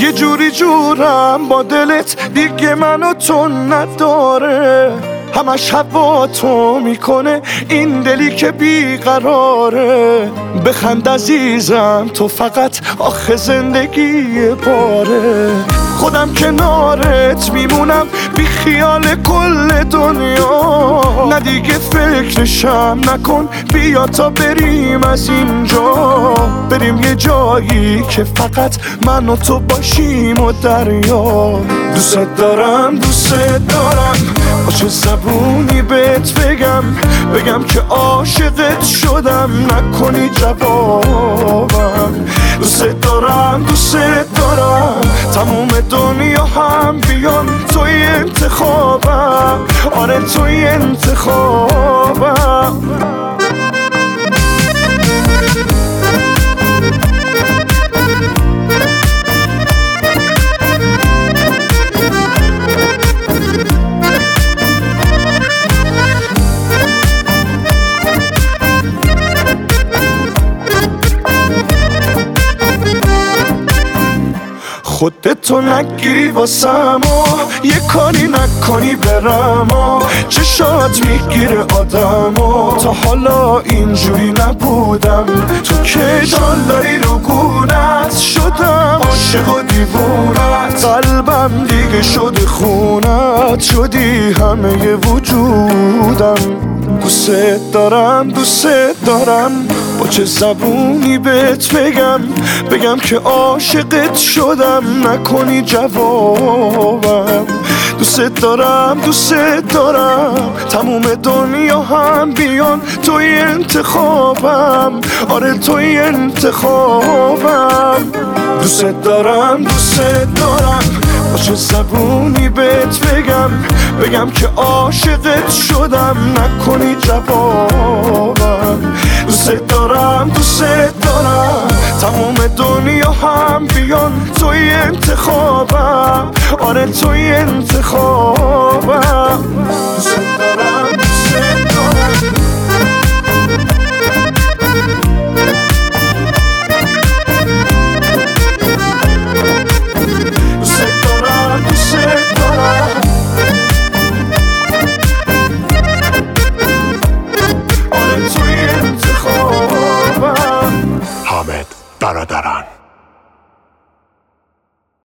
یه جوری جورم با دلت دیگه منو تو نداره. همش هوا تو می‌کنه. این دلی که بیقراره. بخند عزیزم تو فقط آخه زندگی باره خودم کنارت میمونم. بی خیال کل دنیا. نه دیگه فکرشم نکن بیا تا بریم از اینجا. بریم یه جایی که فقط من و تو باشیم و دریا. دوست دارم دوست دارم. با زبونی بهت بگم؟ بگم که عاشقت شدم. نکنی جوابم. دوست دارم دوست تموم دنیا هم بیان توی انتخابم. آره توی انتخابم. خودتو نگیری واسم یه کاری نکنی برم چشات می‌گیره آدم و تا حالا اینجوری نبودم. تو که داری رو گونت. شدم عاشق و دیوونت. قلبم دیگه شده خونت. شدی همه وجودم. دوست دارم دوست دارم. با چه زبونی بهت بگم؟ بگم که عاشقت شدم نکنی جوابم. دوست دارم دوست دارم. تموم دنیا هم بیان توی انتخابم. آره توی انتخابم. دوست دارم دوست دارم. با چه زبونی بهت بگم؟ بگم که عاشقت شدم نکنی جوابم. دوست دارم دوست دارم. تمام دنیا هم بیان توی انتخابم. آره توی دارم 따라다란.